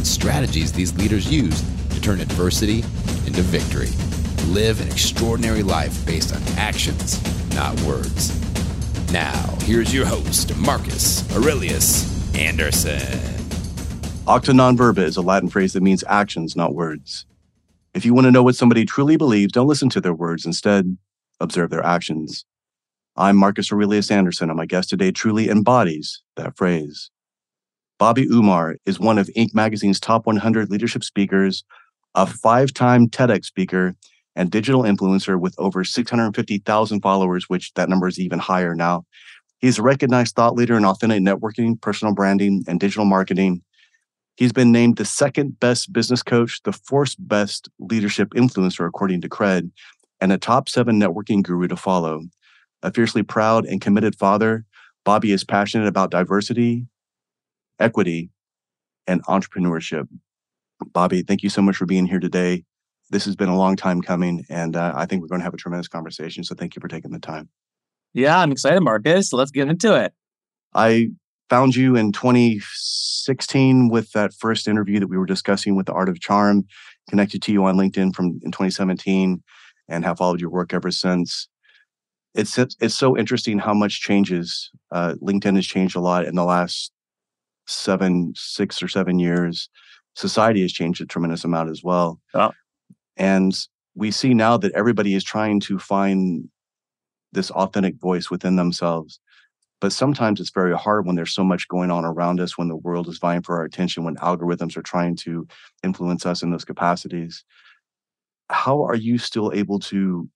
and strategies these leaders use to turn adversity into victory. Live an extraordinary life based on actions, not words. Now, here's your host, Marcus Aurelius Anderson. Acta non verba is a Latin phrase that means actions, not words. If you want to know what somebody truly believes, don't listen to their words. Instead, observe their actions. I'm Marcus Aurelius Anderson, and my guest today truly embodies that phrase. Bobby Umar is one of Inc. magazine's top 100 leadership speakers, a five time TEDx speaker, and digital influencer with over 650,000 followers, which that number is even higher now. He's a recognized thought leader in authentic networking, personal branding, and digital marketing. He's been named the second best business coach, the fourth best leadership influencer, according to Cred, and a top seven networking guru to follow. A fiercely proud and committed father, Bobby is passionate about diversity, equity, and entrepreneurship. Bobby, thank you so much for being here today. This has been a long time coming, and uh, I think we're going to have a tremendous conversation. So thank you for taking the time. Yeah, I'm excited, Marcus. Let's get into it. I found you in 2016 with that first interview that we were discussing with the Art of Charm, connected to you on LinkedIn from in 2017, and have followed your work ever since. It's it's so interesting how much changes. Uh, LinkedIn has changed a lot in the last seven, six or seven years, society has changed a tremendous amount as well. Oh. And we see now that everybody is trying to find this authentic voice within themselves. But sometimes it's very hard when there's so much going on around us, when the world is vying for our attention, when algorithms are trying to influence us in those capacities. How are you still able to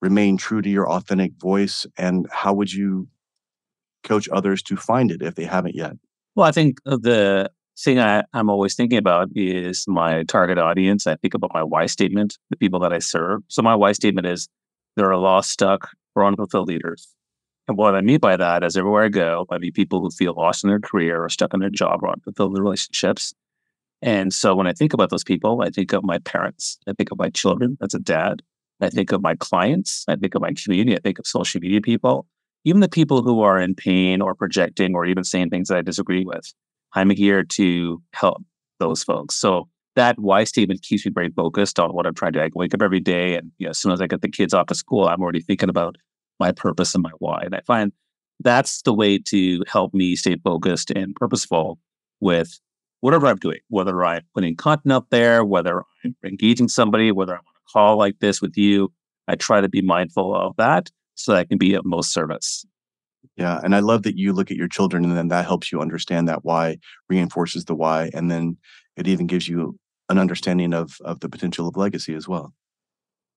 remain true to your authentic voice? And how would you coach others to find it if they haven't yet? Well, I think uh, the thing I, am always thinking about is my target audience. I think about my why statement, the people that I serve. So my why statement is there are lost, stuck, or unfulfilled leaders. And what I mean by that is everywhere I go, I meet people who feel lost in their career or stuck in their job or unfulfilled in relationships. And so when I think about those people, I think of my parents, I think of my children as a dad, I think of my clients, I think of my community, I think of social media people, even the people who are in pain or projecting or even saying things that I disagree with, I'm here to help those folks. So that why statement keeps me very focused on what I'm trying to. I wake up every day, and you know, as soon as I get the kids off to school, I'm already thinking about my purpose and my why. And I find that's the way to help me stay focused and purposeful with whatever I'm doing, whether I'm putting content up there, whether I'm engaging somebody, whether I'm on a call like this with you. I try to be mindful of that so that I can be of most service. Yeah. And I love that you look at your children and then that helps you understand that why, reinforces the why. And then it even gives you an understanding of, of the potential of legacy as well.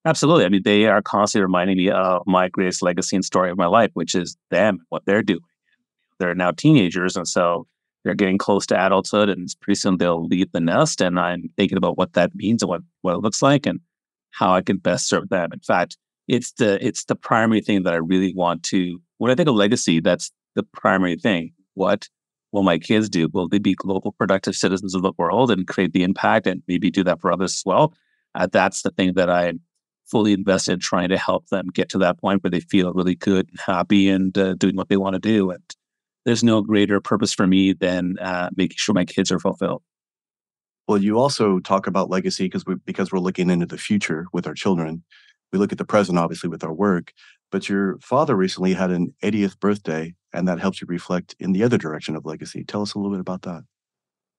Absolutely. I mean, they are constantly reminding me of my greatest legacy and story of my life, which is them, and what they're doing. They're now teenagers. And so they're getting close to adulthood and it's pretty soon they'll leave the nest. And I'm thinking about what that means and what, what it looks like and how I can best serve them. In fact, it's the it's the primary thing that I really want to. When I think of legacy, that's the primary thing. What will my kids do? Will they be global productive citizens of the world and create the impact and maybe do that for others as well? Uh, that's the thing that I'm fully invested in trying to help them get to that point where they feel really good and happy and uh, doing what they want to do. And there's no greater purpose for me than uh, making sure my kids are fulfilled. Well, you also talk about legacy because we because we're looking into the future with our children we look at the present, obviously, with our work. But your father recently had an 80th birthday, and that helps you reflect in the other direction of legacy. Tell us a little bit about that.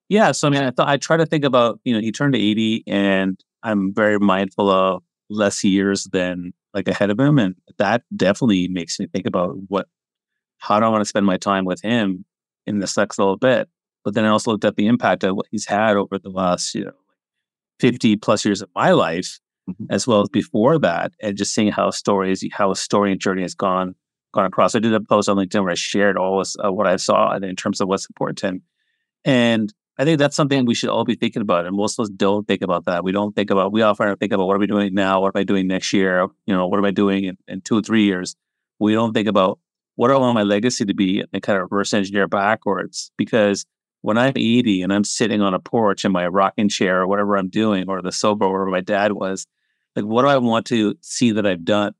Yeah. So, I mean, I thought I try to think about, you know, he turned 80, and I'm very mindful of less years than like ahead of him. And that definitely makes me think about what, how do I want to spend my time with him in this next little bit? But then I also looked at the impact of what he's had over the last, you know, 50 plus years of my life mm-hmm. as well as before that, and just seeing how stories, how a story and journey has gone gone across. I did a post on LinkedIn where I shared all this, uh, what I saw in terms of what's important. And I think that's something we should all be thinking about. And most of us don't think about that. We don't think about, we often think about what are we doing now? What am I doing next year? You know, what am I doing in, in two or three years? We don't think about what I want my legacy to be and kind of reverse engineer backwards. Because when I'm 80 and I'm sitting on a porch in my rocking chair or whatever I'm doing, or the sofa where my dad was, like, what do I want to see that I've done?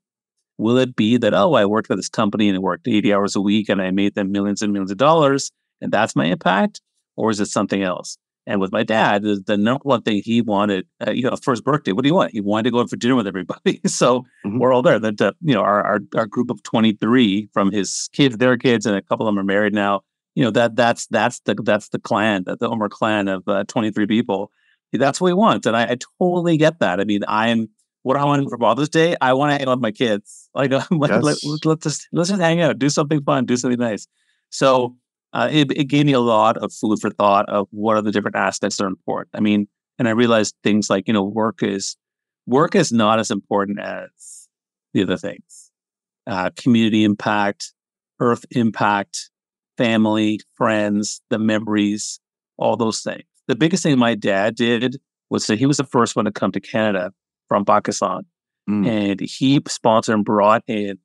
Will it be that, oh, I worked for this company and I worked 80 hours a week and I made them millions and millions of dollars and that's my impact? Or is it something else? And with my dad, the, the number one thing he wanted, uh, you know, for his birthday, what do you want? He wanted to go out for dinner with everybody. so mm-hmm. we're all there. That uh, you know, our, our our group of twenty three from his kids, their kids, and a couple of them are married now. You know that that's that's the that's the clan, the, the Umar clan of uh, twenty three people. That's what we want, and I, I totally get that. I mean, I'm what I want for Father's Day, I want to hang out with my kids. Like, yes. let, let, just let's just hang out, do something fun, do something nice. So uh, it, it, gave me a lot of food for thought of what are the different aspects that are important. I mean, and I realized things like you know work is work is not as important as the other things. Uh, community impact, earth impact, family, friends, the memories, all those things. The biggest thing my dad did was that he was the first one to come to Canada from Pakistan. Mm. And he sponsored and brought in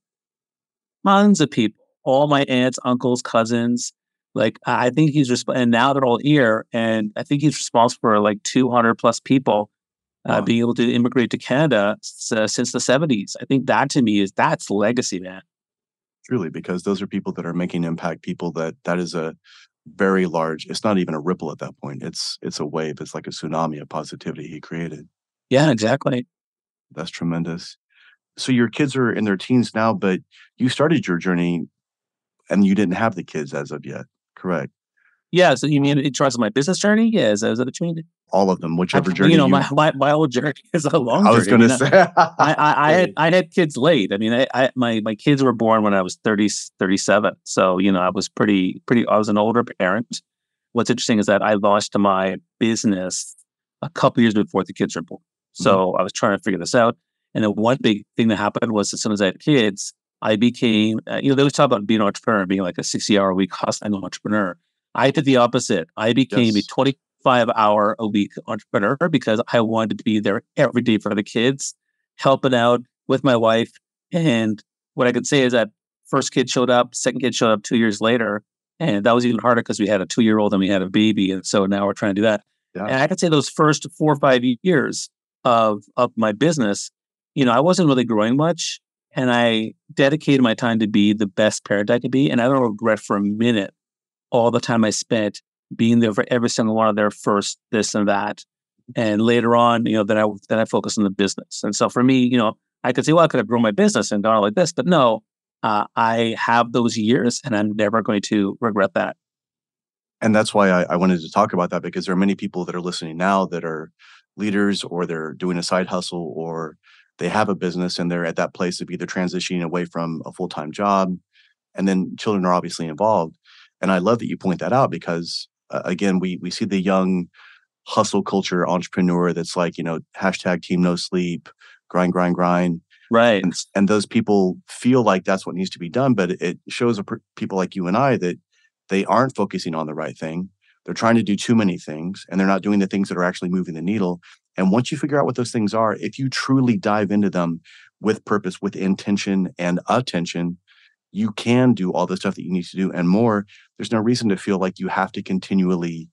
tons of people, all my aunts, uncles, cousins. Like, I think he's, resp- and now they're all here. And I think he's responsible for like 200 plus people uh, wow. being able to immigrate to Canada uh, since the 70s. I think that to me is that's legacy, man. Truly, because those are people that are making impact, people that that is a very large, it's not even a ripple at that point. It's it's a wave. It's like a tsunami of positivity he created. Yeah, exactly. That's tremendous. So your kids are in their teens now, but you started your journey and you didn't have the kids as of yet, correct? Yeah. So you mean it tries my business journey? Yeah. Is that, is that what you mean? All of them, whichever I, journey. You know, you... My, my my old journey is a long. I was going to say. I, I, I, had I had kids late. I mean, I, I my my kids were born when I was 30, 37. So you know, I was pretty pretty. I was an older parent. What's interesting is that I launched my business a couple years before the kids were born. Mm-hmm. So mm-hmm. I was trying to figure this out. And then one big thing that happened was as soon as I had kids, I became, uh, you know, they always talk about being an entrepreneur, being like a 60 hour a week hustling entrepreneur. I did the opposite. I became yes. a 25 hour a week entrepreneur because I wanted to be there every day for the kids, helping out with my wife. And what I could say is that first kid showed up, second kid showed up two years later. And that was even harder because we had a two year old and we had a baby. And so now we're trying to do that. Yeah. And I could say those first four or five years, of of my business, you know, I wasn't really growing much, and I dedicated my time to be the best parent I could be, and I don't regret for a minute all the time I spent being there for every single one of their first this and that, and later on, you know, then I then I focused on the business, and so for me, you know, I could say, well, I could have grown my business and done like this, but no, uh, I have those years, and I'm never going to regret that. And that's why I, I wanted to talk about that because there are many people that are listening now that are leaders or they're doing a side hustle or they have a business and they're at that place of either transitioning away from a full-time job and then children are obviously involved and i love that you point that out because uh, again we we see the young hustle culture entrepreneur that's like you know hashtag team no sleep grind grind grind. Right. And, and those people feel like that's what needs to be done but it shows people like you and i that they aren't focusing on the right thing. They're trying to do too many things and they're not doing the things that are actually moving the needle. And once you figure out what those things are, if you truly dive into them with purpose, with intention and attention, you can do all the stuff that you need to do and more. There's no reason to feel like you have to continually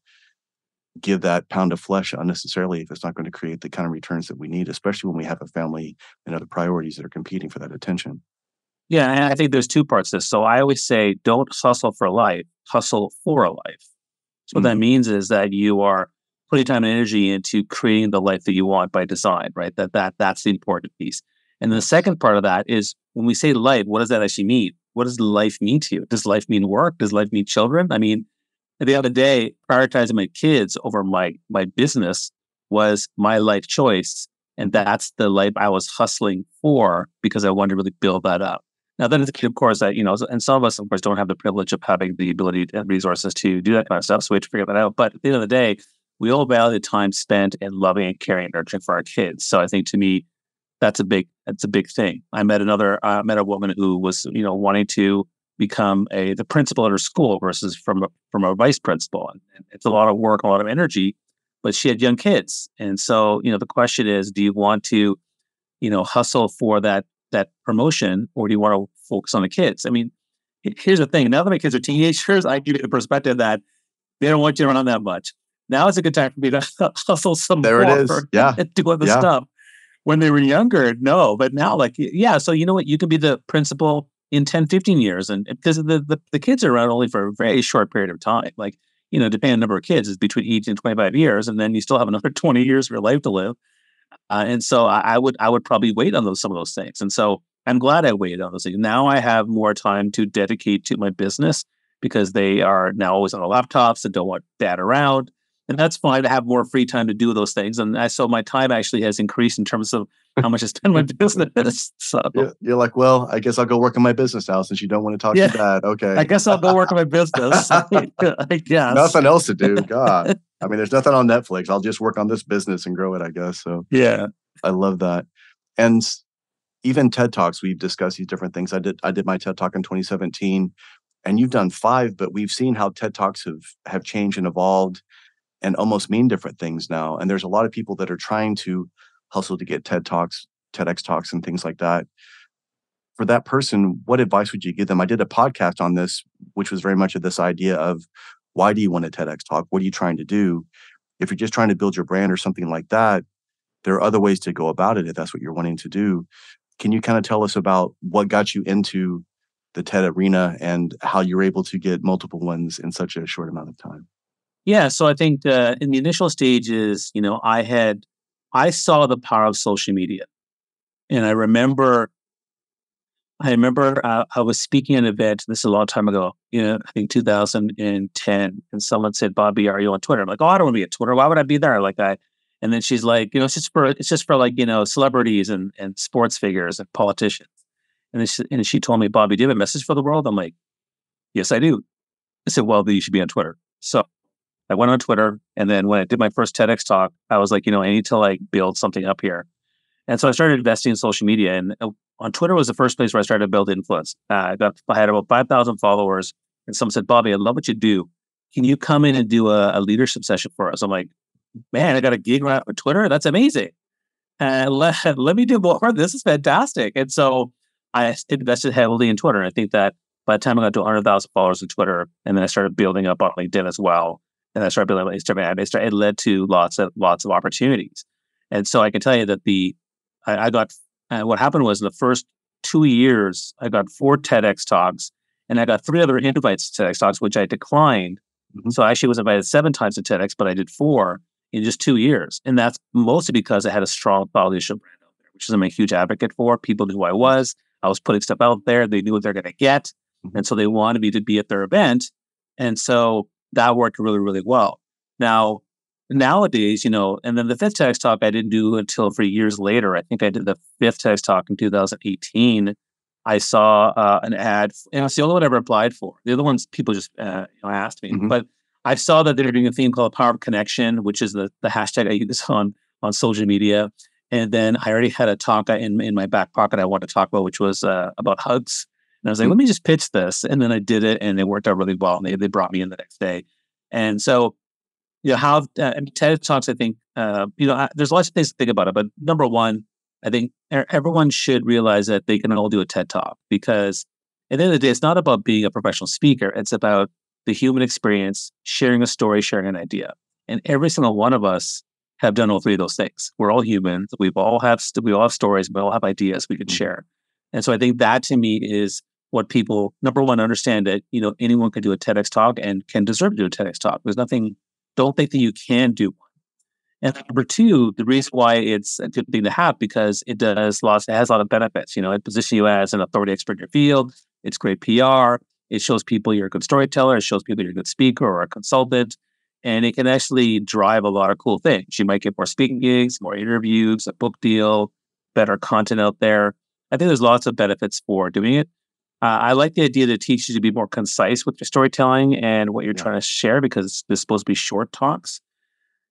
give that pound of flesh unnecessarily if it's not going to create the kind of returns that we need, especially when we have a family and other priorities that are competing for that attention. Yeah, and I think there's two parts to this. So I always say, don't hustle for life, hustle for a life. So what mm-hmm. that means is that you are putting time and energy into creating the life that you want by design, right? That that that's the important piece. And the second part of that is when we say life, what does that actually mean? What does life mean to you? Does life mean work? Does life mean children? I mean, at the end of the day, prioritizing my kids over my my business was my life choice. And that's the life I was hustling for because I wanted to really build that up. Now, then, of course, that you know, and some of us, of course, don't have the privilege of having the ability and resources to do that kind of stuff. So we have to figure that out. But at the end of the day, we all value the time spent in loving and caring and nurturing for our kids. So I think to me, that's a big that's a big thing. I met another I met a woman who was you know wanting to become a the principal at her school versus from a, from a vice principal. And it's a lot of work, a lot of energy. But she had young kids, and so you know the question is, do you want to, you know, hustle for that that promotion, or do you want to focus on the kids? I mean, here's the thing: now that my kids are teenagers, I give you the perspective that they don't want you around that much. Now is a good time for me to hustle some there more it is. Yeah. and do other Yeah. stuff. When they were younger, no. But now, like, yeah. So you know what? You can be the principal in 10, 15 years. And because the, the, the kids are around only for a very short period of time. Like, you know, depending on the number of kids, is between 18 and 25 years. And then you still have another 20 years of your life to live. Uh, and so I, I would I would probably wait on those some of those things. And so I'm glad I waited on those things. Now I have more time to dedicate to my business because they are now always on their laptops and don't want dad around. And that's fine to have more free time to do those things. And I so my time actually has increased in terms of how much I spend on my business. So You're, you're like, well, I guess I'll go work on my business now since you don't want to talk Yeah. to dad. Okay. I guess I'll go work on my business. I guess. Nothing else to do. God. I mean, there's nothing on Netflix. I'll just work on this business and grow it, I guess. So Yeah. I love that. And even TED Talks, we've discussed these different things. I did I did my TED Talk in 2017, and you've done five, but we've seen how TED Talks have have changed and evolved and almost mean different things now. And there's a lot of people that are trying to hustle to get TED Talks, TEDx Talks, and things like that. For that person, what advice would you give them? I did a podcast on this, which was very much of this idea of why do you want a TEDx talk? What are you trying to do? If you're just trying to build your brand or something like that, there are other ways to go about it if that's what you're wanting to do. Can you kind of tell us about what got you into the TED arena and how you're able to get multiple ones in such a short amount of time? Yeah. So I think uh, in the initial stages, you know, I had, I saw the power of social media. And I remember, I remember uh, I was speaking at an event, this is a long time ago, you know, I think 2010, and someone said, Bobby, are you on Twitter? I'm like, oh, I don't want to be on Twitter. Why would I be there? Like, I, and then she's like, you know, it's just for, it's just for like, you know, celebrities and, and sports figures and politicians. And then she, and she told me, Bobby, do you have a message for the world? I'm like, yes, I do. I said, well, then you should be on Twitter. So I went on Twitter, and then when I did my first TEDx talk, I was like, you know, I need to like build something up here, and so I started investing in social media. And uh, on Twitter was the first place where I started to build influence. Uh, I got, I had about five thousand followers, and someone said, "Bobby, I love what you do. Can you come in and do a, a leadership session for us?" I'm like, "Man, I got a gig right on Twitter. That's amazing. Uh, let let me do more. This is fantastic." And so I invested heavily in Twitter. And I think that by the time I got to 100,000 followers on Twitter, and then I started building up on LinkedIn as well, and I started building up Instagram, it, started, it led to lots of lots of opportunities. And so I can tell you that the I, I got uh, what happened was in the first two years I got four TEDx talks, and I got three other invites to TEDx talks, which I declined. Mhm. So I actually was invited seven times to TEDx, but I did four in just two years, and that's mostly because I had a strong thought leadership brand out there, which is I'm a huge advocate for. People knew who I was. I was putting stuff out there. They knew what they're going to get. Mhm. And so they wanted me to be at their event. And so that worked really, really well. Now, nowadays, you know, and then the fifth TEDx talk I didn't do until for years later. I think I did the fifth TEDx talk in 2018. I saw uh, an ad, and it's the only one I ever applied for. The other ones people just uh, you know, asked me, Mhm. but I saw that they're doing a theme called Power of Connection, which is the, the hashtag I use on on social media. And then I already had a talk in in my back pocket I wanted to talk about, which was uh, about hugs. And I was like, Mm. let me just pitch this. And then I did it and it worked out really well. And they, they brought me in the next day. And so, you know, how, uh, and TED Talks, I think, uh, you know, I, there's lots of things to think about it. But number one, I think everyone should realize that they can all do a TED Talk because at the end of the day, it's not about being a professional speaker. It's about the human experience, sharing a story, sharing an idea. And every single one of us have done all three of those things. We're all humans. We've all have, we all have stories. We all have ideas we can Mhm. share. And so I think that to me is what people number one understand that you know anyone can do a TEDx talk and can deserve to do a TEDx talk. There's nothing. Don't think that you can do one. And number two, the reason why it's a good thing to have because it does lots. It has a lot of benefits. You know, it positions you as an authority expert in your field. It's great PR. It shows people you're a good storyteller. It shows people you're a good speaker or a consultant. And it can actually drive a lot of cool things. You might get more speaking gigs, more interviews, a book deal, better content out there. I think there's lots of benefits for doing it. Uh, I like the idea that it teaches you to be more concise with your storytelling and what you're Yeah. trying to share because it's supposed to be short talks.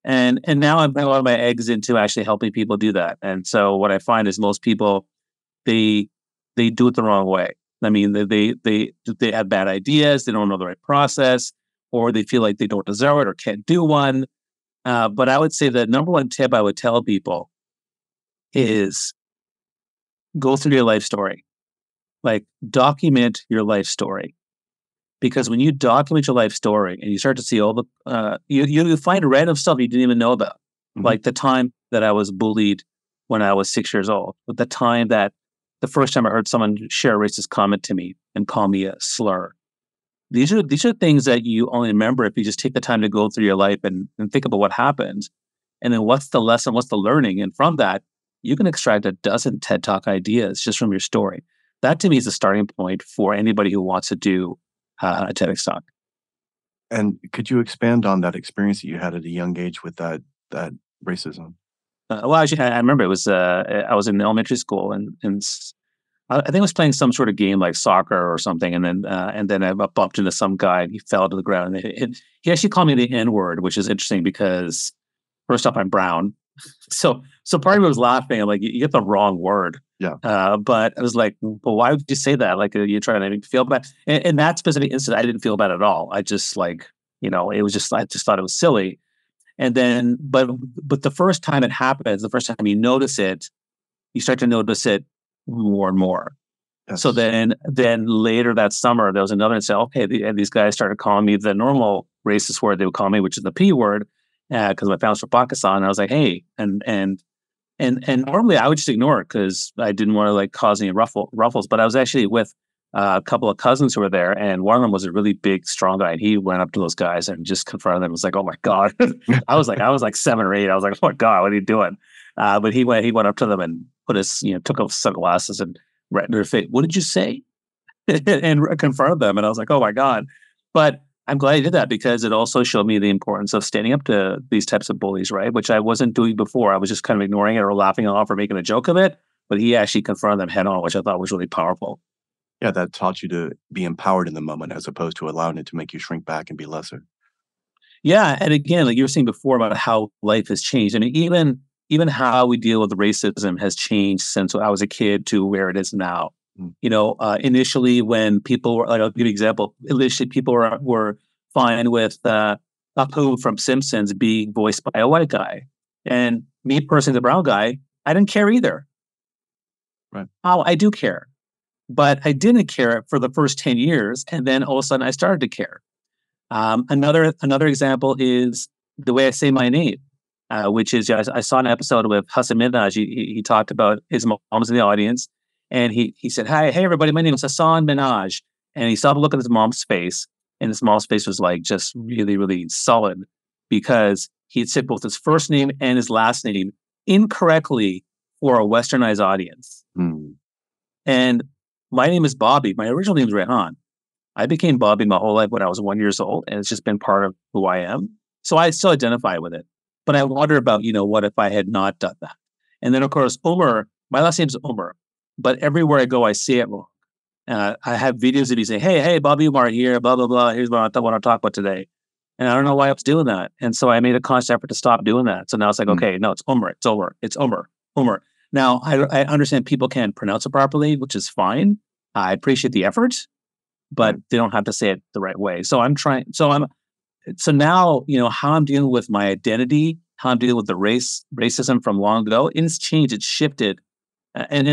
And and now I'm putting a lot of my eggs into actually helping people do that. And so what I find is most people they they do it the wrong way. I mean, they they they, they have bad ideas, they don't know the right process, or they feel like they don't deserve it or can't do one. Uh, but I would say the number one tip I would tell people is go through your life story, like document your life story. Because when you document your life story and you start to see all the, uh, you, you find random stuff you didn't even know about, mm-hmm. like the time that I was bullied when I was six years old, but the time that the first time I heard someone share a racist comment to me and call me a slur. These are these are things that you only remember if you just take the time to go through your life and, and think about what happened. And then what's the lesson, what's the learning? And from that, you can extract a dozen TED Talk ideas just from your story. That to me is a starting point for anybody who wants to do uh, a TEDx talk. And could you expand on that experience that you had at a young age with that that racism? Uh, well, actually, I, I remember it was uh, I was in elementary school and and I think I was playing some sort of game like soccer or something, and then uh, and then I bumped into some guy and he fell to the ground. And it, it, he actually called me the N word, which is interesting because first off, I'm brown, so so part of me was laughing. I'm like, you, get the wrong word. Yeah. Uh, but I was like, well, why would you say that? Like, you're trying to make me feel bad. In, in that specific instance, I didn't feel bad at all. I just like, you know, it was just I just thought it was silly. And then, but but the first time it happens, the first time you notice it, you start to notice it more and more. Yes. So then, then later that summer, there was another incident. Okay, the, these guys started calling me the normal racist word they would call me, which is the p word, because uh, my parents from Pakistan. And I was like, hey, and and and and normally I would just ignore it because I didn't want to like cause any ruffle, ruffles. But I was actually with uh, a couple of cousins who were there, and one of them was a really big, strong guy, and he went up to those guys and just confronted them. It was like, oh my god! I was like, I was like seven or eight. I was like, oh my god, what are you doing? Uh, but he went, he went up to them and put his, you know, took off sunglasses and in their face. What did you say? and confronted them, and I was like, oh my god! But I'm glad he did that because it also showed me the importance of standing up to these types of bullies, right? Which I wasn't doing before. I was just kind of ignoring it or laughing it off or making a joke of it. But he actually confronted them head on, which I thought was really powerful. Yeah, that taught you to be empowered in the moment as opposed to allowing it to make you shrink back and be lesser. Yeah, and again, like you were saying before about how life has changed. I mean, even even how we deal with racism has changed since I was a kid to where it is now. Mm. You know, uh, initially when people were, like, I'll give you an example. Initially, people were were fine with uh, Apu from Simpsons being voiced by a white guy, and me personally, the brown guy, I didn't care either. Right. Oh, I do care, but I didn't care for the first ten years, and then all of a sudden, I started to care. Um, another another example is the way I say my name. Uh, which is I, I, saw an episode with Hasan Minhaj. He, he, talked about his mom's in the audience, and he he said, "Hi, hey everybody, my name is Hasan Minhaj." And he stopped looking at his mom's face, and his mom's face was like just really, really solid because he had said both his first name and his last name incorrectly for a westernized audience. Mm. And my name is Bobby. My original name is Rehan. I became Bobby my whole life when I was one years old, and it's just been part of who I am. So I still identify with it. But I wonder about, you know, what if I had not done that? And then, of course, Umar, my last name is Umar, but everywhere I go, I see it wrong. Uh, I have videos of me saying, hey, hey, Bobby Umar here, blah, blah, blah. Here's what I want to talk about today. And I don't know why I was doing that. And so I made a conscious effort to stop doing that. So now it's like, mm okay, no, it's Umar, it's Umar, it's Umar, Umar. Now, I, I understand people can't pronounce it properly, which is fine. I appreciate the effort, but they don't have to say it the right way. So I'm trying, so I'm, so now, you know, how I'm dealing with my identity, how I'm dealing with the race, racism from long ago, it's changed, it's shifted. And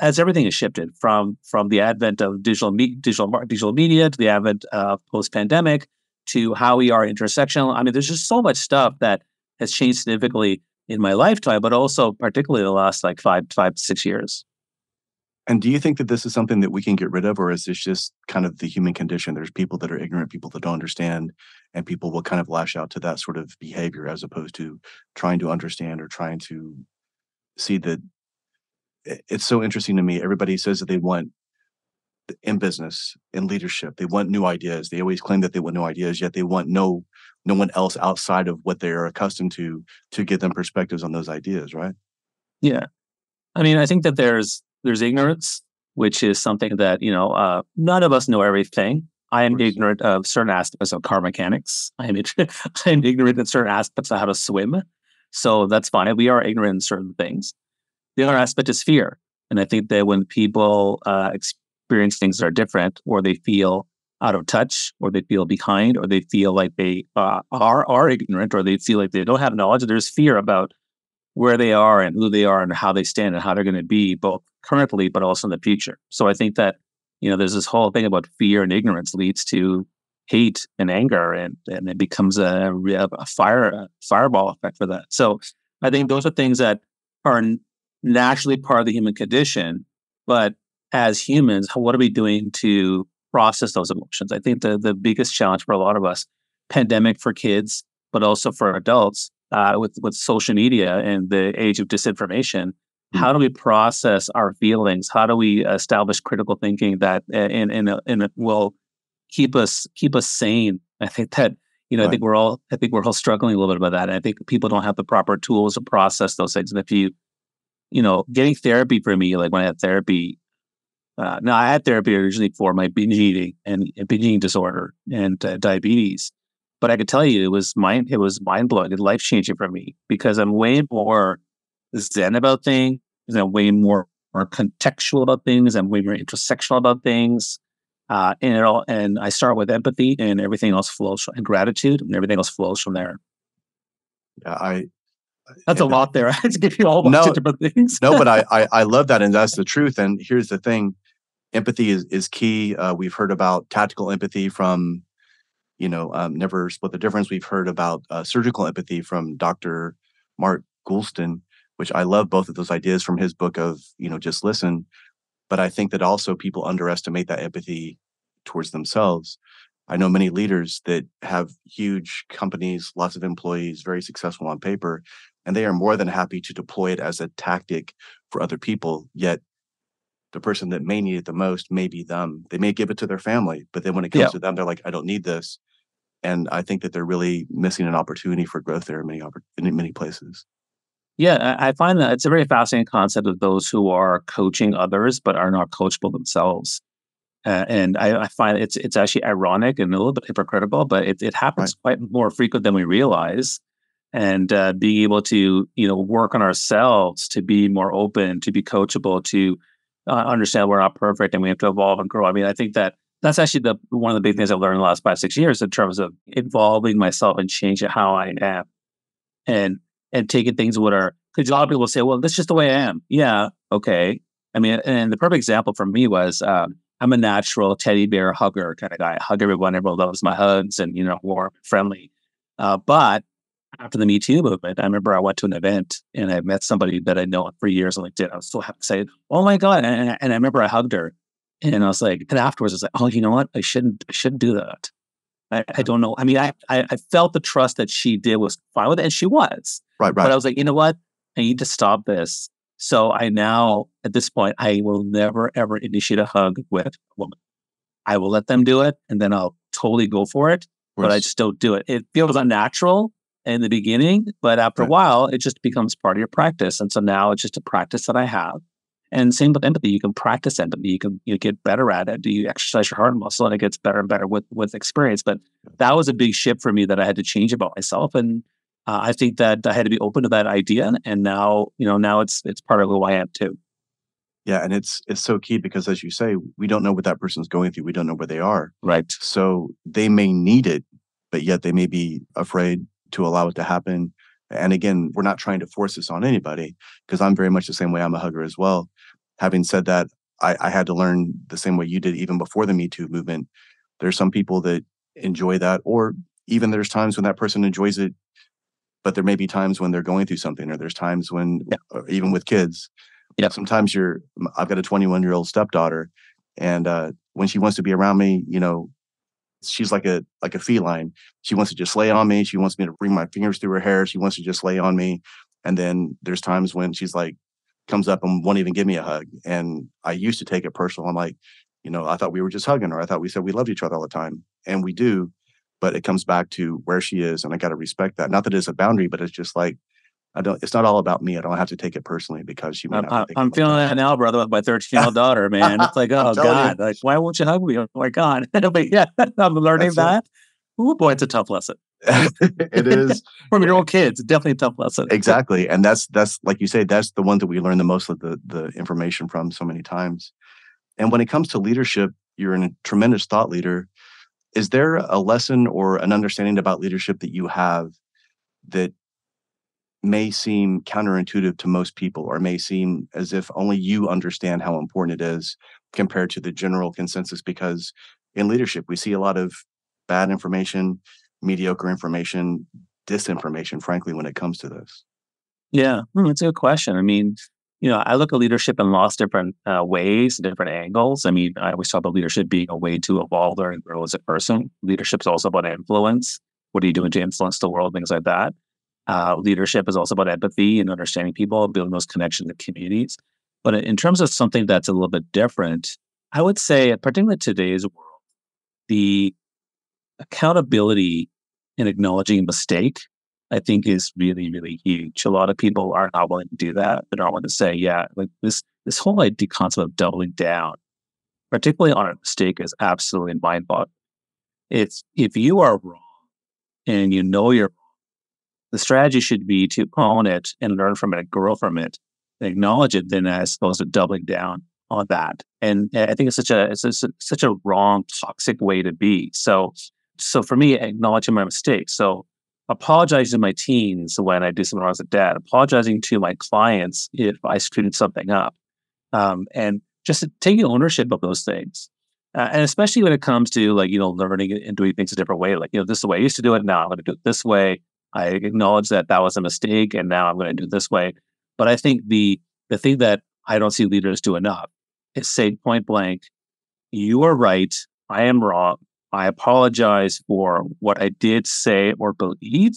as everything has shifted from from the advent of digital me, digital digital media to the advent of post pandemic to how we are intersectional. I mean, there's just so much stuff that has changed significantly in my lifetime, but also particularly the last like five five six years. And do you think that this is something that we can get rid of, or is this just kind of the human condition? There's people that are ignorant, people that don't understand, and people will kind of lash out to that sort of behavior as opposed to trying to understand or trying to see that it's so interesting to me. Everybody says that they want in business, in leadership, they want new ideas. They always claim that they want new ideas, yet they want no no one else outside of what they are accustomed to to give them perspectives on those ideas, right? Yeah. I mean, I think that there's there's ignorance, which is something that, you know, uh, none of us know everything. I am ignorant of certain aspects of car mechanics. I am, I am ignorant in certain aspects of how to swim. So that's fine. We are ignorant in certain things. The other aspect is fear. And I think that when people uh, experience things that are different, or they feel out of touch, or they feel behind, or they feel like they uh, are are ignorant, or they feel like they don't have knowledge. There's fear about where they are and who they are and how they stand and how they're going to be both currently but also in the future. So I think that you know there's this whole thing about fear and ignorance leads to hate and anger and and it becomes a, a fire a fireball effect for that. So I think those are things that are naturally part of the human condition, but as humans, what are we doing to process those emotions? I think the the biggest challenge for a lot of us, pandemic for kids, but also for adults, uh, with with social media and the age of disinformation. Mm-hmm. How do we process our feelings? How do we establish critical thinking that in in a, in will keep us keep us sane? I think that you know right. I think we're all I think we're all struggling a little bit about that. And I think people don't have the proper tools to process those things. And if you you know getting therapy for me, like when I had therapy. Uh, now I had therapy originally for my binge eating and binge eating disorder and uh, diabetes, but I could tell you it was mind it was mind blowing and life changing for me because I'm way more zen about things. I'm way more more contextual about things. I'm way more intersectional about things. Uh, and it all and I start with empathy, and everything else flows and gratitude, and everything else flows from there. Yeah, I. That's a lot there. I had to give you all bunch no, of different things. no, but I, I I love that, and that's the truth. And here's the thing: empathy is is key. Uh, we've heard about tactical empathy from you know, um, never split the difference. We've heard about uh, surgical empathy from Dr. Mark Goulston, which I love both of those ideas from his book of, you know, just listen. But I think that also people underestimate that empathy towards themselves. I know many leaders that have huge companies, lots of employees, very successful on paper, and they are more than happy to deploy it as a tactic for other people. Yet the person that may need it the most may be them. They may give it to their family, but then when it comes yeah. to them, they're like, I don't need this. And I think that they're really missing an opportunity for growth there in many in many places. Yeah, I find that it's a very fascinating concept of those who are coaching others but are not coachable themselves. Uh, and I, I, find it's it's actually ironic and a little bit hypocritical, but it, it happens right. quite more frequent than we realize. And uh, being able to you know work on ourselves to be more open, to be coachable, to uh, understand we're not perfect and we have to evolve and grow. I mean, I think that that's actually the one of the big things I've learned in the last five six years in terms of evolving myself and changing how I am, and and taking things what are because a lot of people say, well, that's just the way I am. Yeah, okay. I mean, and the perfect example for me was um, I'm a natural teddy bear hugger kind of guy. I hug everyone. Everyone loves my hugs and you know warm, friendly. Uh, but after the Me Too movement, I remember I went to an event and I met somebody that I'd known for years on LinkedIn. I was so happy to say, "Oh my god!" And, and I remember I hugged her, and I was like, and afterwards I was like, "Oh, you know what? I shouldn't, I shouldn't do that." I, I don't know. I mean, I, I, I felt the trust that she did was fine with it, and she was. Right, right. But I was like, you know what? I need to stop this. So I now, at this point, I will never ever initiate a hug with a woman. I will let them do it, and then I'll totally go for it. But I just don't do it. It feels unnatural in the beginning, but after right. a while, it just becomes part of your practice. And so now it's just a practice that I have. And same with empathy. You can practice empathy. You can you get better at it. You exercise your heart muscle, and it gets better and better with with experience. But that was a big shift for me that I had to change about myself. And uh, I think that I had to be open to that idea. And now, you know, now it's it's part of who I am too. Yeah, and it's it's so key because as you say, we don't know what that person's going through. We don't know where they are. Right. So they may need it, but yet they may be afraid to allow it to happen. And again, we're not trying to force this on anybody because I'm very much the same way. I'm a hugger as well. Having said that, I, I had to learn the same way you did even before the Me Too movement. There's some people that enjoy that, or even there's times when that person enjoys it, but there may be times when they're going through something, or there's times when, yeah. Uh, even with kids, yeah. Sometimes you're. I've got a 21 year old stepdaughter, and uh, when she wants to be around me, you know, she's like a like a feline. She wants to just lay on me. She wants me to bring my fingers through her hair. She wants to just lay on me. And then there's times when she's like comes up and won't even give me a hug. And I used to take it personal. I'm like, you know, I thought we were just hugging her. I thought we said we loved each other all the time. And we do, but it comes back to where she is. And I got to respect that. Not that it's a boundary, but it's just like I don't. It's not all about me. I don't have to take it personally because you. I'm, I'm feeling that now, brother, with my 13 year old daughter. Man, it's like, oh god, you. like why won't you hug me? Oh my god, but yeah, I'm learning That's that. Oh boy, it's a tough lesson. it is from your own kids. Definitely a tough lesson. exactly, and that's that's like you say. That's the one that we learn the most of the the information from so many times. and when it comes to leadership, you're a tremendous thought leader. Is there a lesson or an understanding about leadership that you have that may seem counterintuitive to most people or may seem as if only you understand how important it is compared to the general consensus because in leadership we see a lot of bad information mediocre information disinformation frankly when it comes to this. Yeah. Hmm, that's a good question. I mean you know i look at leadership in lots of different uh, ways different angles. I mean i always talk about leadership being a way to evolve and grow as a person. Leadership is also about influence. What are you doing to influence the world things like that uh, leadership is also about empathy and understanding people, building those connections in communities. But in terms of something that's a little bit different, I would say, particularly today's world, the accountability in acknowledging a mistake, I think, is really, really huge. A lot of people are not willing to do that. They're not willing to say, yeah, like this this whole idea concept of doubling down, particularly on a mistake, is absolutely mind boggling. It's if you are wrong and you know you're wrong the strategy should be to own it and learn from it, grow from it, acknowledge it, then as opposed to doubling down on that. And I think it's such a it's a, such a wrong, toxic way to be. So, so for me, acknowledging my mistakes. So, apologizing to my teens when I do something wrong as a dad, apologizing to my clients if I screwed something up, um, and just taking ownership of those things. Uh, and especially when it comes to like you know learning and doing things a different way, like you know this is the way I used to do it. Now I'm going to do it this way. I acknowledge that that was a mistake, and now I'm going to do this way. But I think the the thing that I don't see leaders do enough is say point blank, "You are right. I am wrong. I apologize for what I did say or believe,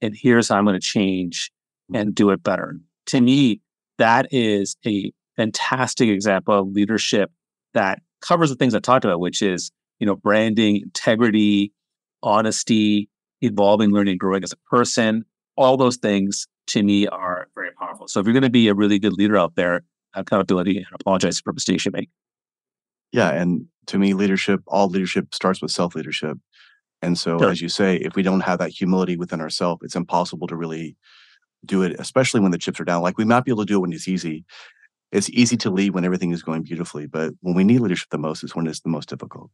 and here's how I'm going to change and do it better." To me, that is a fantastic example of leadership that covers the things I talked about, which is you know branding, integrity, honesty, evolving, learning, growing as a person. All those things to me are very powerful. So if you're going to be a really good leader out there, accountability and apologize for mistakes you make. Yeah. And to me, leadership, all leadership starts with self leadership. And so, sure. as you say, if we don't have that humility within ourselves, it's impossible to really do it, especially when the chips are down. Like we might be able to do it when it's easy. It's easy to lead when everything is going beautifully, but when we need leadership the most is when it's the most difficult.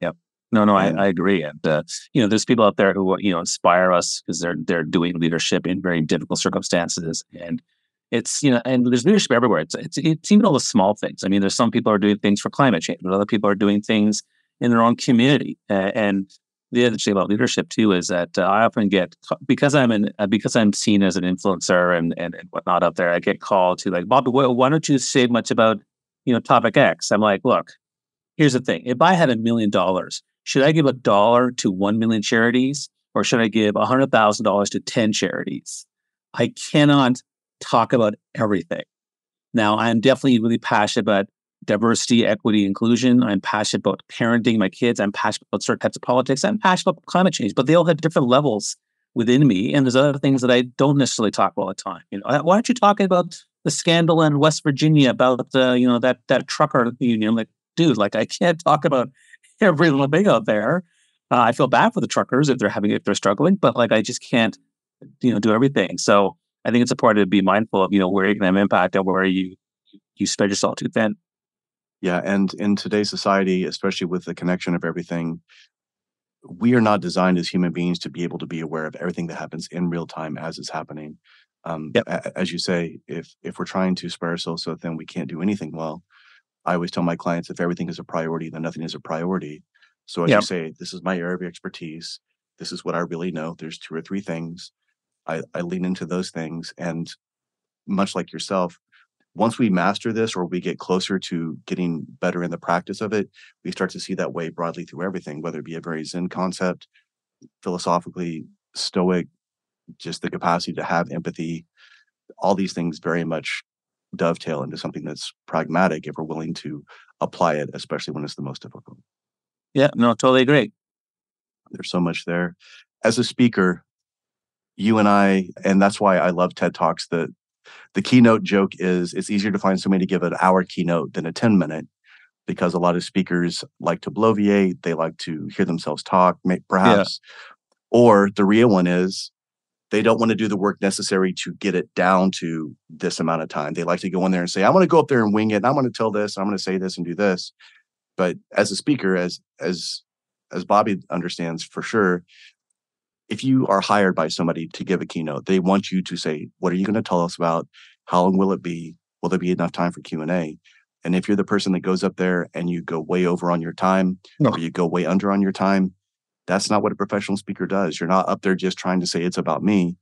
Yep. No, no, I, I agree. And uh, you know, there's people out there who you know inspire us because they're they're doing leadership in very difficult circumstances, and it's you know, and there's leadership everywhere. It's it's it's even all the small things. I mean, there's some people are doing things for climate change, but other people are doing things in their own community. Uh, and the other thing about leadership too is that uh, I often get because I'm an uh, because I'm seen as an influencer and, and and whatnot out there. I get called to like Bobby, why don't you say much about you know topic X? I'm like, look, here's the thing: if I had a million dollars should I give a dollar to 1 million charities or should I give $100,000 to 10 charities? I cannot talk about everything. Now, I'm definitely really passionate about diversity, equity, inclusion. I'm passionate about parenting my kids. I'm passionate about certain types of politics. I'm passionate about climate change, but they all have different levels within me. And there's other things that I don't necessarily talk about all the time. You know, uh, why aren't you talking about the scandal in West Virginia about the, you know, that that trucker union? Like, dude, like I can't talk about every little thing out there. Uh, I feel bad for the truckers if they're having if they're struggling, but like I just can't, you know, do everything. So I think it's important to be mindful of you know where you can have impact and where you you spread yourself too thin. Yeah, and in today's society, especially with the connection of everything, we are not designed as human beings to be able to be aware of everything that happens in real time as it's happening. Um, yep. a, as you say, if if we're trying to spare ourselves so then we can't do anything well, I always tell my clients if everything is a priority, then nothing is a priority. So as yep. you say, this is my area of expertise. This is what I really know. There's two or three things. I, I lean into those things. And much like yourself, once we master this or we get closer to getting better in the practice of it, we start to see that way broadly through everything, whether it be a very Zen concept, philosophically, stoic, just the capacity to have empathy, all these things very much dovetail into something that's pragmatic if we're willing to apply it, especially when it's the most difficult. Yeah, no, totally agree. There's so much there. As a speaker, you and I, and that's why I love TED Talks. The the keynote joke is it's easier to find somebody to give an hour keynote than a 10 minute because a lot of speakers like to bloviate, they like to hear themselves talk, perhaps. Yeah. Or the real one is they don't want to do the work necessary to get it down to this amount of time. They like to go in there and say, I want to go up there and wing it. And I'm going to tell this, I'm going to say this and do this. But as a speaker, as as as Bobby understands for sure, if you are hired by somebody to give a keynote, they want you to say, what are you going to tell us about? How long will it be? Will there be enough time for Q&A? And if you're the person that goes up there and you go way over on your time no. or you go way under on your time, that's not what a professional speaker does. You're not up there just trying to say it's about me.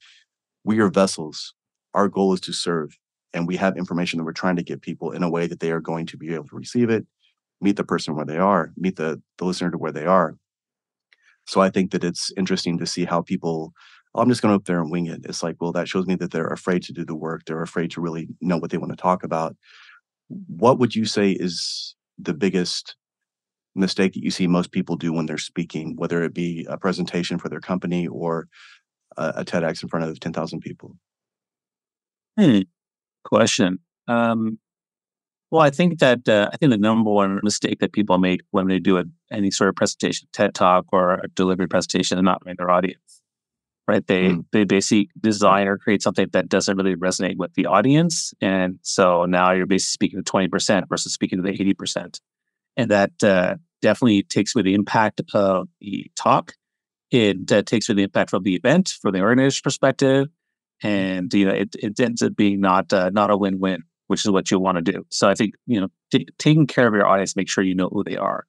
We are vessels. Our goal is to serve. And we have information that we're trying to give people in a way that they are going to be able to receive it, meet the person where they are, meet the, the listener to where they are. So I think that it's interesting to see how people, oh, I'm just going to up there and wing it. It's like, well, that shows me that they're afraid to do the work. They're afraid to really know what they want to talk about. What would you say is the biggest mistake that you see most people do when they're speaking, whether it be a presentation for their company or a, a TEDx in front of 10,000 people? Hmm. Question. Um, well, I think that uh, I think the number one mistake that people make when they do a, any sort of presentation, TED Talk or a delivery presentation, is not knowing their audience. Right? They mm. they basically design or create something that doesn't really resonate with the audience, and so now you're basically speaking to twenty percent versus speaking to the eighty percent and that uh, definitely takes away the impact of the talk. It uh, takes away the impact from the event, from the organizer's perspective, and you know it, it ends up being not uh, not a win win, which is what you want to do. So I think you know t- taking care of your audience, make sure you know who they are.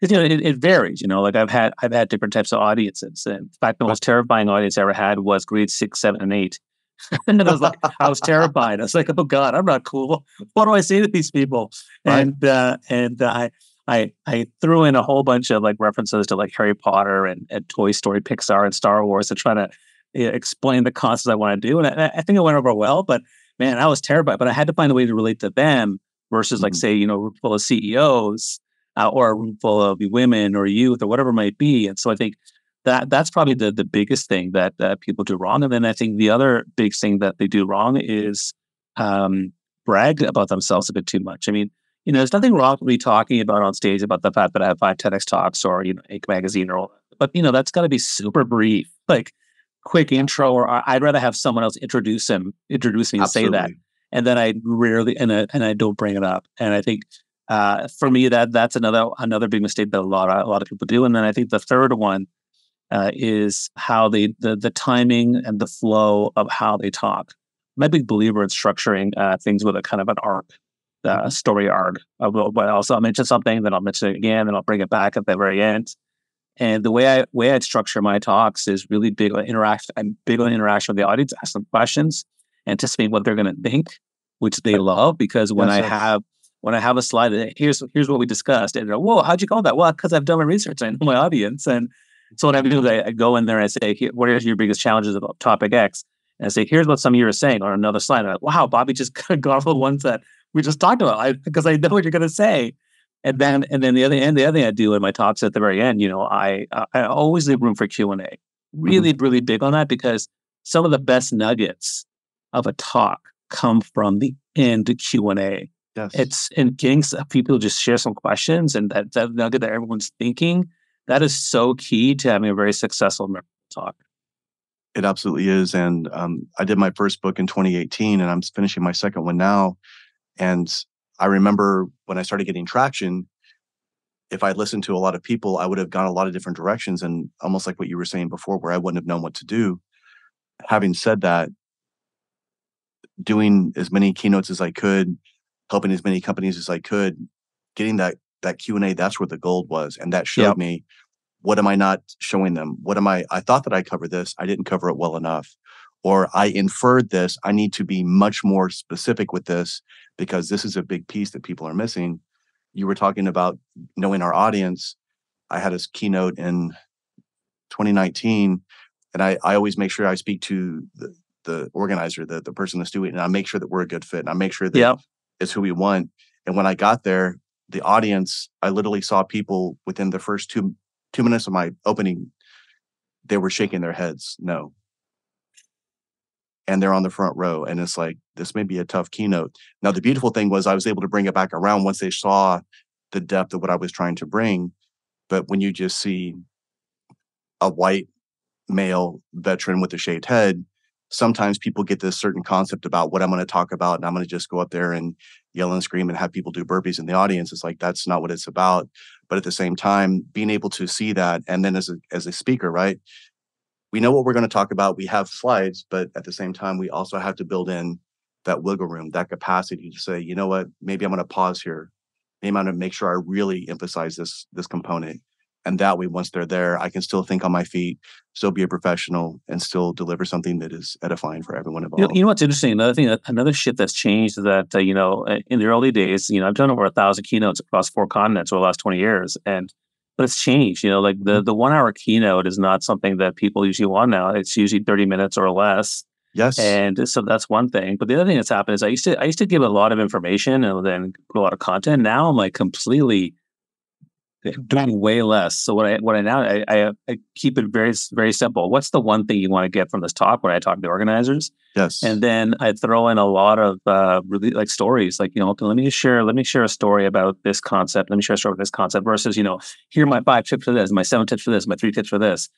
Because you know it, it, varies. You know, like I've had I've had different types of audiences. And in fact, the most terrifying audience I ever had was grade six, seven, and eight. and I was like, I was terrified. I was like, oh God, I'm not cool. What do I say to these people? Right. And uh, and I I I threw in a whole bunch of like references to like Harry Potter and, and Toy Story, Pixar, and Star Wars to try to you know, explain the concepts I want to do. And I, I, think it went over well, but man, I was terrified. But I had to find a way to relate to them versus like mm-hmm. say, you know, a room full of CEOs uh, or a room full of women or youth or whatever it might be. And so I think that that's probably the the biggest thing that uh, people do wrong. And then I think the other big thing that they do wrong is um, brag about themselves a bit too much. I mean, you know, there's nothing wrong with me talking about on stage about the fact that I have five TEDx talks or, you know, Inc. magazine or all but you know, that's gotta be super brief, like quick intro, or I'd rather have someone else introduce him, introduce me and Absolutely. say that. And then I rarely and I, and I don't bring it up. And I think uh, for me that that's another another big mistake that a lot of, a lot of people do. And then I think the third one uh, is how they the the timing and the flow of how they talk. I'm a big believer in structuring uh, things with a kind of an arc uh, story arc. I will, but also I'll mention something, then I'll mention it again, then I'll bring it back at the very end. And the way I way I structure my talks is really big on interaction. I'm big on interaction with the audience, ask them questions, anticipate what they're going to think, which they love. Because when yes, I have when I have a slide, here's here's what we discussed, and whoa, how'd you call that? Well, because I've done my research, I know my audience, and so what I do is I, I go in there and I say, what are your biggest challenges about topic X? And I say, here's what some of you are saying on another slide. And I'm like, wow, Bobby just the ones that we just talked about because I, I, know what you're going to say. And then, and then the other end, the other thing I do in my talks at the very end, you know, I I always leave room for Q and A. Really, mm-hmm. really big on that because some of the best nuggets of a talk come from the end of Q and A. Yes. It's and getting people just share some questions and that, that nugget that everyone's thinking. That is so key to having a very successful talk. It absolutely is. And um, I did my first book in 2018, and I'm finishing my second one now. And I remember when I started getting traction, if I listened to a lot of people, I would have gone a lot of different directions and almost like what you were saying before, where I wouldn't have known what to do. Having said that, doing as many keynotes as I could, helping as many companies as I could, getting that that Q&A, that's where the gold was. And that showed yep. me what am I not showing them? What am I I thought that I covered this, I didn't cover it well enough or I inferred this. I need to be much more specific with this because this is a big piece that people are missing. You were talking about knowing our audience. I had a keynote in 2019, and I, I always make sure I speak to the, the organizer, the, the person that's doing it, and I make sure that we're a good fit, and I make sure that yep. it's who we want. And when I got there, the audience, I literally saw people within the first two two minutes of my opening, they were shaking their heads. No, and they're on the front row. And it's like, this may be a tough keynote. Now, the beautiful thing was I was able to bring it back around once they saw the depth of what I was trying to bring. But when you just see a white male veteran with a shaved head sometimes people get this certain concept about what I'm going to talk about, and I'm going to just go up there and yell and scream and have people do burpees in the audience. It's like that's not what it's about. But at the same time, being able to see that, and then as a as a speaker, right? We know what we're going to talk about. We have slides, but at the same time, we also have to build in that wiggle room, that capacity to say, you know what, maybe I'm going to pause here. Maybe I'm going to make sure I really emphasize this this component and that way once they're there i can still think on my feet still be a professional and still deliver something that is edifying for everyone involved you know, you know what's interesting another thing another shift that's changed is that uh, you know in the early days you know i've done over a thousand keynotes across four continents over the last 20 years and but it's changed you know like the mm-hmm. the one hour keynote is not something that people usually want now it's usually 30 minutes or less Yes. And so that's one thing. But the other thing that's happened is I used to I used to give a lot of information and then put a lot of content. Now I'm like completely doing way less. So what I what I now I, I, I keep it very very simple. What's the one thing you want to get from this talk when I talk to organizers? Yes. And then I throw in a lot of uh, really like stories, like you know, let me share let me share a story about this concept. Let me share a story about this concept versus you know, here are my five tips for this, my seven tips for this, my three tips for this.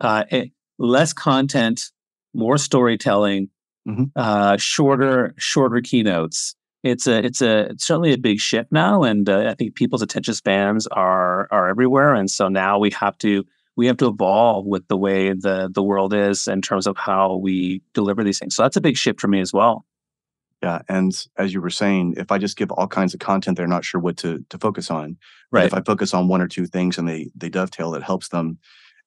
Uh, eh, less content, more storytelling, mm-hmm. uh, shorter shorter keynotes it's a it's a it's certainly a big shift now, and uh, I think people's attention spans are are everywhere, and so now we have to we have to evolve with the way the the world is in terms of how we deliver these things. So that's a big shift for me as well. Yeah, and as you were saying, if I just give all kinds of content, they're not sure what to to focus on. Right. If I focus on one or two things and they they dovetail, that helps them.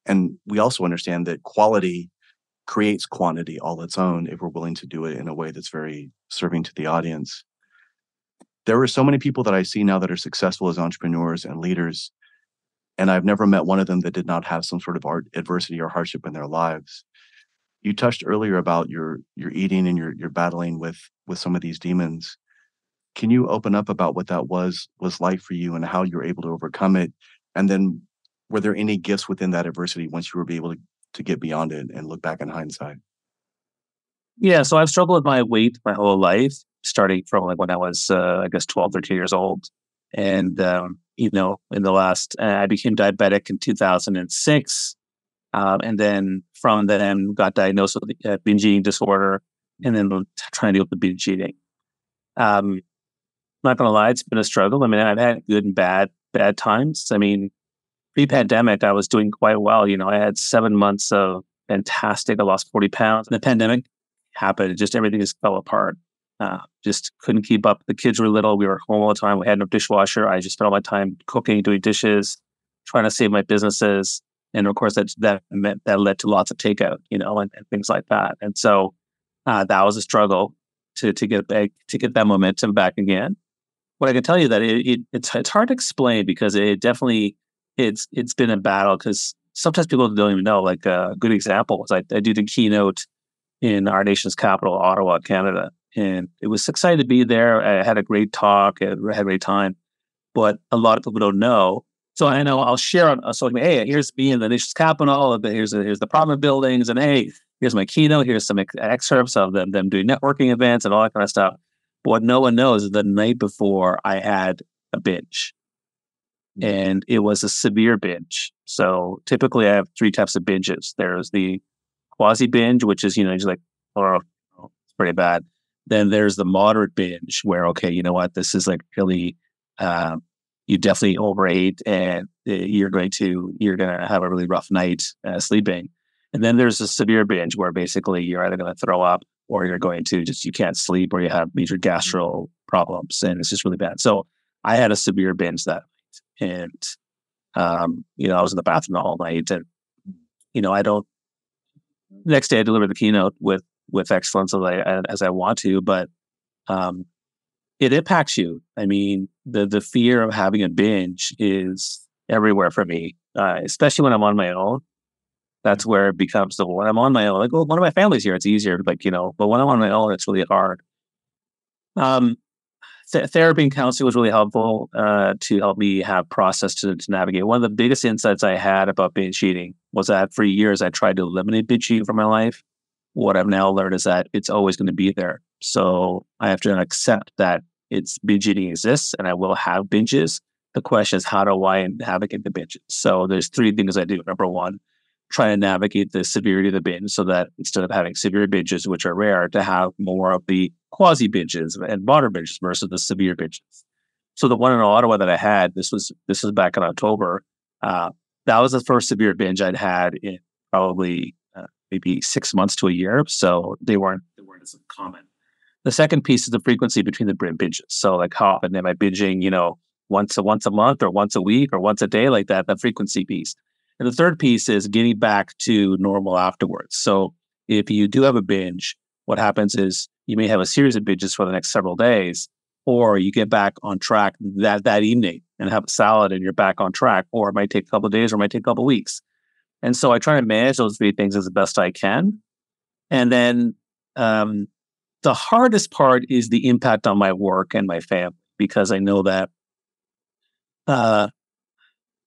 And we also understand that quality creates quantity all its own if we're willing to do it in a way that's very serving to the audience there are so many people that I see now that are successful as entrepreneurs and leaders, and I've never met one of them that did not have some sort of art, adversity or hardship in their lives. You touched earlier about your your eating and your your battling with with some of these demons. Can you open up about what that was was like for you and how you were able to overcome it? And then were there any gifts within that adversity once you were able to, to get beyond it and look back in hindsight? Yeah, so I've struggled with my weight my whole life starting from like when I was, uh, I guess, 12, 13 years old. And, um, you know, in the last, uh, I became diabetic in 2006. Um, and then from then got diagnosed with uh, binge eating disorder and then trying to deal with the binge eating. Um, not gonna lie, it's been a struggle. I mean, I've had good and bad, bad times. I mean, pre-pandemic, I was doing quite well. You know, I had seven months of fantastic. I lost 40 pounds. And the pandemic happened. Just everything just fell apart. Uh, just couldn't keep up. The kids were little. We were home all the time. We had no dishwasher. I just spent all my time cooking, doing dishes, trying to save my businesses. And of course, that that meant, that led to lots of takeout, you know, and, and things like that. And so uh, that was a struggle to to get back to get that momentum back again. What I can tell you that it, it, it's it's hard to explain because it definitely it's it's been a battle because sometimes people don't even know. Like a good example was I, I do the keynote in our nation's capital, Ottawa, Canada, and it was exciting to be there. I had a great talk, I had a great time, but a lot of people don't know. So I know I'll share on social media. Hey, here's me in the nation's capital. Here's here's the apartment buildings, and hey, here's my keynote. Here's some excerpts of them them doing networking events and all that kind of stuff. But what no one knows is the night before I had a binge, mm. and it was a severe binge. So typically, I have three types of binges. There's the quasi binge, which is you know just like oh, it's pretty bad. Then there's the moderate binge where, okay, you know what, this is like really, um, you definitely overate and uh, you're going to, you're going to have a really rough night uh, sleeping. And then there's a severe binge where basically you're either going to throw up or you're going to just, you can't sleep or you have major mm-hmm. gastro problems and it's just really bad. So I had a severe binge that night and, um, you know, I was in the bathroom all night and, you know, I don't, next day I delivered the keynote with with excellence as I as I want to, but um, it impacts you. I mean, the the fear of having a binge is everywhere for me, uh, especially when I'm on my own. That's where it becomes the when I'm on my own. Like, well, one of my family's here, it's easier. Like you know, but when I'm on my own, it's really hard. Um, th- therapy and counseling was really helpful uh, to help me have process to, to navigate. One of the biggest insights I had about binge eating was that for years I tried to eliminate binge eating from my life what I've now learned is that it's always going to be there. So I have to accept that it's binge eating exists and I will have binges. The question is, how do I navigate the binges? So there's three things I do. Number one, try to navigate the severity of the binge so that instead of having severe binges, which are rare, to have more of the quasi binges and moderate binges versus the severe binges. So the one in Ottawa that I had, this was this was back in October. Uh, that was the first severe binge I'd had in probably maybe six months to a year. So they weren't they weren't as common. The second piece is the frequency between the binge binges. So like how often am I binging? You know, once a once a month or once a week or once a day, like that. The frequency piece. And the third piece is getting back to normal afterwards. So if you do have a binge, what happens is you may have a series of binges for the next several days, or you get back on track that that evening and have a salad and you're back on track, or it might take a couple of days or it might take a couple of weeks. And so I try to manage those three things as best I can. And then um, the hardest part is the impact on my work and my family because I know that uh,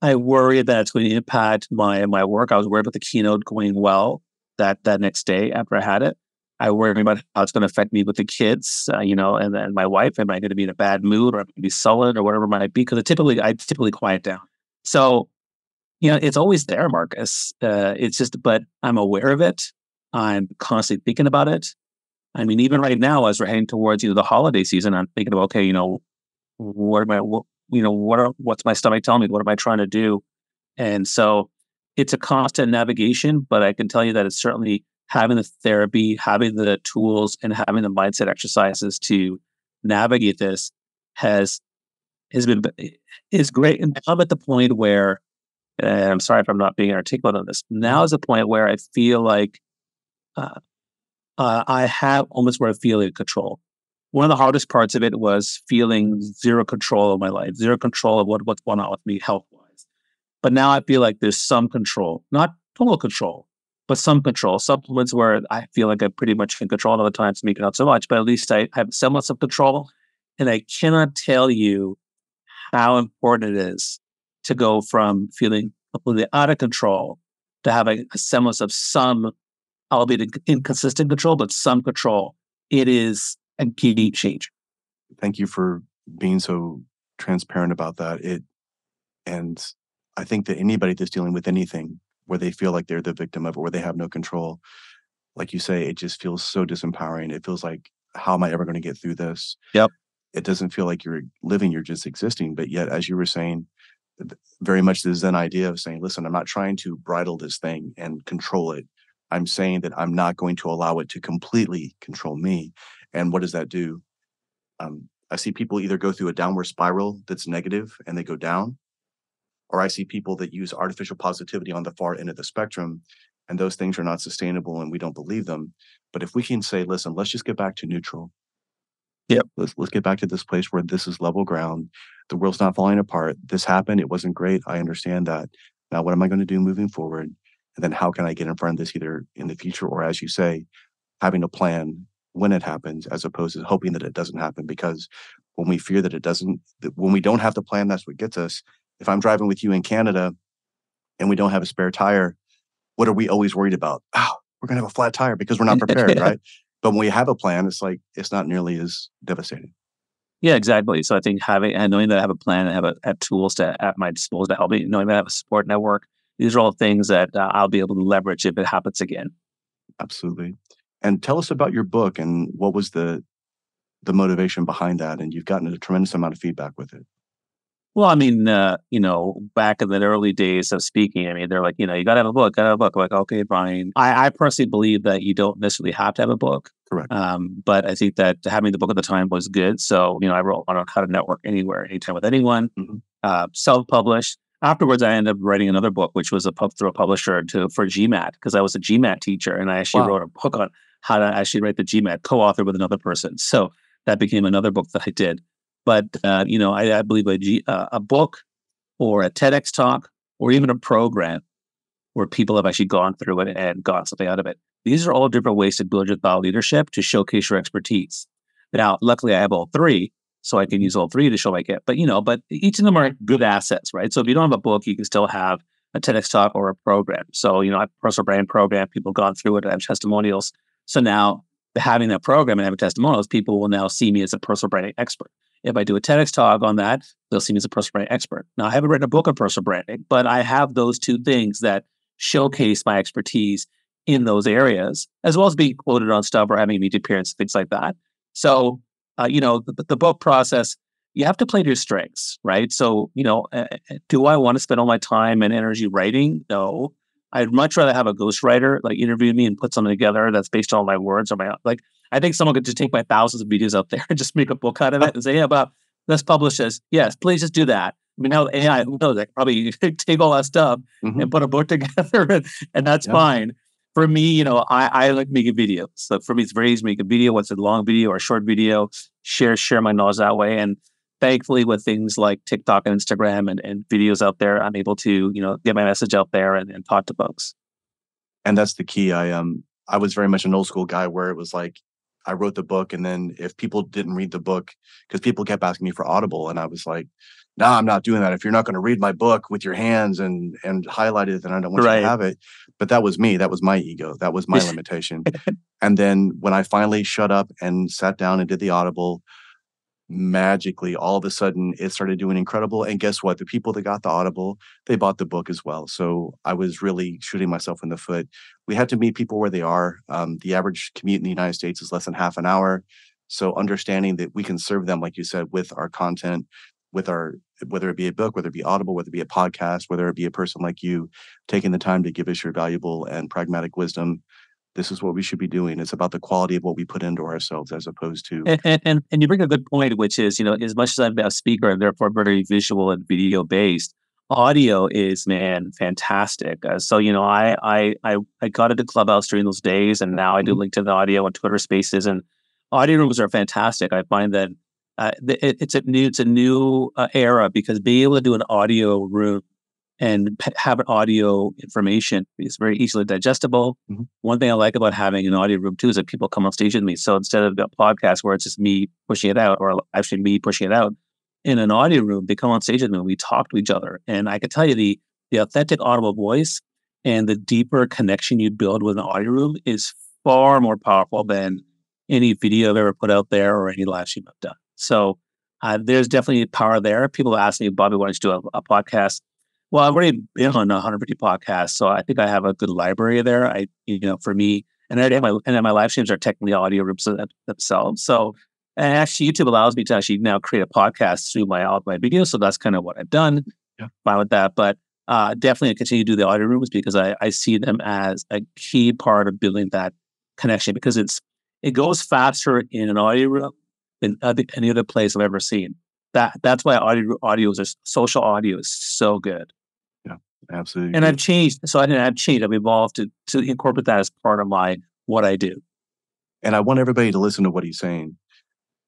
I worry that it's going to impact my my work. I was worried about the keynote going well that that next day after I had it. I worry about how it's going to affect me with the kids, uh, you know, and then my wife. Am I going to be in a bad mood or am I going to be sullen or whatever it might be? Because typically I typically quiet down. So, you know, it's always there, Marcus. Uh, it's just, but I'm aware of it. I'm constantly thinking about it. I mean, even right now, as we're heading towards you know the holiday season, I'm thinking about okay, you know, what am I? What, you know, what are, what's my stomach telling me? What am I trying to do? And so it's a constant navigation, but I can tell you that it's certainly having the therapy, having the tools, and having the mindset exercises to navigate this has has been is great. And I'm at the point where, and I'm sorry if I'm not being articulate on this. Now is a point where I feel like uh, uh, I have almost where I feel in control one of the hardest parts of it was feeling zero control of my life, zero control of what, what's going on with me health wise. But now I feel like there's some control, not total control, but some control. Supplements where I feel like I pretty much can control other times, maybe not so much, but at least I have some semblance of control. And I cannot tell you how important it is to go from feeling completely out of control to having a semblance of some, albeit inconsistent control, but some control. It is a PD change. Thank you for being so transparent about that. It and I think that anybody that's dealing with anything where they feel like they're the victim of it, where they have no control, like you say, it just feels so disempowering. It feels like, how am I ever going to get through this? Yep. It doesn't feel like you're living, you're just existing. But yet, as you were saying, very much the Zen idea of saying, listen, I'm not trying to bridle this thing and control it. I'm saying that I'm not going to allow it to completely control me. And what does that do? Um, I see people either go through a downward spiral that's negative and they go down, or I see people that use artificial positivity on the far end of the spectrum, and those things are not sustainable and we don't believe them. But if we can say, listen, let's just get back to neutral. Yep. Let's let's get back to this place where this is level ground. The world's not falling apart. This happened. It wasn't great. I understand that. Now, what am I going to do moving forward? And then how can I get in front of this either in the future or as you say, having a plan when it happens as opposed to hoping that it doesn't happen because when we fear that it doesn't when we don't have the plan that's what gets us if i'm driving with you in canada and we don't have a spare tire what are we always worried about oh we're going to have a flat tire because we're not prepared right but when we have a plan it's like it's not nearly as devastating yeah exactly so i think having and knowing that i have a plan and have, a, have tools to at my disposal to help me knowing that i have a support network these are all things that uh, i'll be able to leverage if it happens again absolutely and tell us about your book and what was the the motivation behind that. And you've gotten a tremendous amount of feedback with it. Well, I mean, uh, you know, back in the early days of speaking, I mean, they're like, you know, you got to have a book, got to have a book. I'm like, okay, Brian. I, I, personally believe that you don't necessarily have to have a book. Correct. Um, but I think that having the book at the time was good. So, you know, I wrote on how to network anywhere, anytime with anyone, mm-hmm. uh, self published. Afterwards, I ended up writing another book, which was a pub through a publisher to for GMAT because I was a GMAT teacher and I actually wow. wrote a book on how to actually write the GMAT, co-author with another person. So that became another book that I did. But uh, you know, I, I believe a, G, uh, a book or a TEDx talk or even a program where people have actually gone through it and got something out of it. These are all different ways to build your thought leadership to showcase your expertise. Now, luckily, I have all three, so I can use all three to show my get. But you know, but each of them are good assets, right? So if you don't have a book, you can still have a TEDx talk or a program. So you know, I have a personal brand program. People have gone through it. I have testimonials. So now having that program and having testimonials, people will now see me as a personal branding expert. If I do a TEDx talk on that, they'll see me as a personal branding expert. Now, I haven't written a book on personal branding, but I have those two things that showcase my expertise in those areas, as well as being quoted on stuff or having media appearance, and things like that. So, uh, you know, the, the, book process, you have to play to your strengths, right? So, you know, uh, do I want to spend all my time and energy writing? No. I'd much rather have a ghostwriter like interview me and put something together that's based on my words or my like. I think someone could just take my thousands of videos out there and just make a book out of it and say, "Yeah, but let's publish this." Yes, please just do that. I mean, now AI, who knows? I probably take all that stuff mm-hmm. and put a book together, and, and that's yeah. fine. For me, you know, I, I like making videos. So for me, it's very easy to make a video, what's a long video or a short video, share share my knowledge that way. And thankfully, with things like TikTok and Instagram and, and videos out there, I'm able to, you know, get my message out there and, and talk to folks. And that's the key. I um I was very much an old school guy where it was like I wrote the book, and then if people didn't read the book, because people kept asking me for Audible, and I was like, no, I'm not doing that. If you're not going to read my book with your hands and and highlight it, then I don't want right. you to have it. But that was me. That was my ego. That was my limitation. and then when I finally shut up and sat down and did the Audible, magically, all of a sudden, it started doing incredible. And guess what? The people that got the Audible, they bought the book as well. So I was really shooting myself in the foot. We had to meet people where they are. Um, the average commute in the United States is less than half an hour. So understanding that we can serve them, like you said, with our content, with our whether it be a book, whether it be audible, whether it be a podcast, whether it be a person like you taking the time to give us your valuable and pragmatic wisdom. This is what we should be doing. It's about the quality of what we put into ourselves as opposed to and and, and you bring a good point, which is, you know, as much as I'm a speaker and therefore very visual and video based, audio is man fantastic. Uh, so you know, I I I I got into Clubhouse during those days, and now I do mm-hmm. LinkedIn audio and Twitter Spaces, and audio rooms are fantastic. I find that uh, it, it's a new it's a new uh, era because being able to do an audio room and have an audio information It's very easily digestible. Mm-hmm. One thing I like about having an audio room too is that people come on stage with me. So instead of a podcast where it's just me pushing it out, or actually me pushing it out, in an audio room, they come on stage with me. We talk to each other, and I can tell you the the authentic audible voice and the deeper connection you build with an audio room is far more powerful than any video I've ever put out there or any live stream I've done. So uh, there's definitely power there. People ask me, Bobby, why don't you do a, a, podcast? Well, I've already been on 150 podcasts, so I think I have a good library there. I, you know, for me, and I my and then my live streams are technically audio rooms themselves. So, and actually, YouTube allows me to actually now create a podcast through my all my videos. So that's kind of what I've done. Yeah. Fine with that, but uh, definitely continue to do the audio rooms because I, I see them as a key part of building that connection because it's it goes faster in an audio room than any other place I've ever seen. That that's why audio audio is social audio is so good. Absolutely. And I've changed. So I didn't have changed. I've evolved to to incorporate that as part of my what I do. And I want everybody to listen to what he's saying.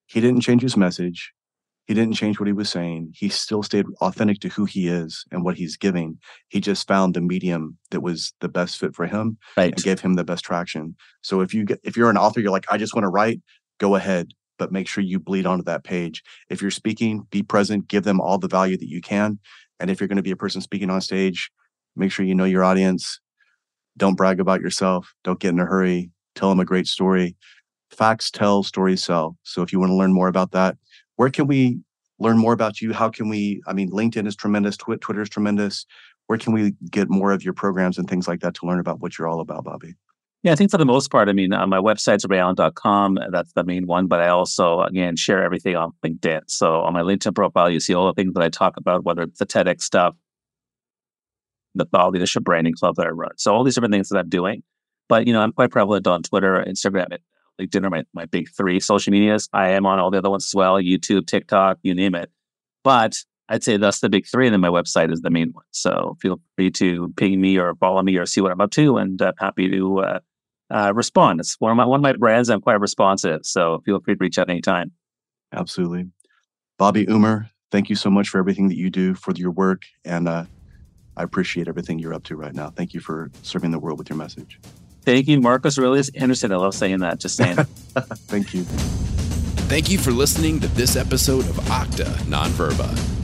He didn't change his message. He didn't change what he was saying. He still stayed authentic to who he is and what he's giving. He just found the medium that was the best fit for him right. and gave him the best traction. So if you get, if you're an author, you're like, I just want to write, go ahead but make sure you bleed onto that page. If you're speaking, be present, give them all the value that you can. And if you're going to be a person speaking on stage, make sure you know your audience. Don't brag about yourself. Don't get in a hurry. Tell them a great story. Facts tell, stories sell. So if you want to learn more about that, where can we learn more about you? How can we? I mean, LinkedIn is tremendous, Twitter is tremendous. Where can we get more of your programs and things like that to learn about what you're all about, Bobby? Yeah, I think for the most part, I mean, uh, my website's raeallan.com. That's the main one, but I also, again, share everything on LinkedIn. So on my LinkedIn profile, you see all the things that I talk about, whether it's the TEDx stuff, the Thought Leadership Branding Club that I run. So all these different things that I'm doing. But, you know, I'm quite prevalent on Twitter, Instagram, and LinkedIn are my, my big three social medias. I am on all the other ones as well, YouTube, TikTok, you name it. But I'd say that's the big three, and then my website is the main one. So feel free to ping me or follow me or see what I'm up to, and I'm happy to uh, uh, respond. It's one of my one of my brands. I'm quite responsive, so feel free to reach out anytime. Absolutely, Bobby Umar. Thank you so much for everything that you do for your work, and uh, I appreciate everything you're up to right now. Thank you for serving the world with your message. Thank you, Marcus Aurelius Anderson. I love saying that. Just saying. Thank you. Thank you for listening to this episode of Octa Nonverba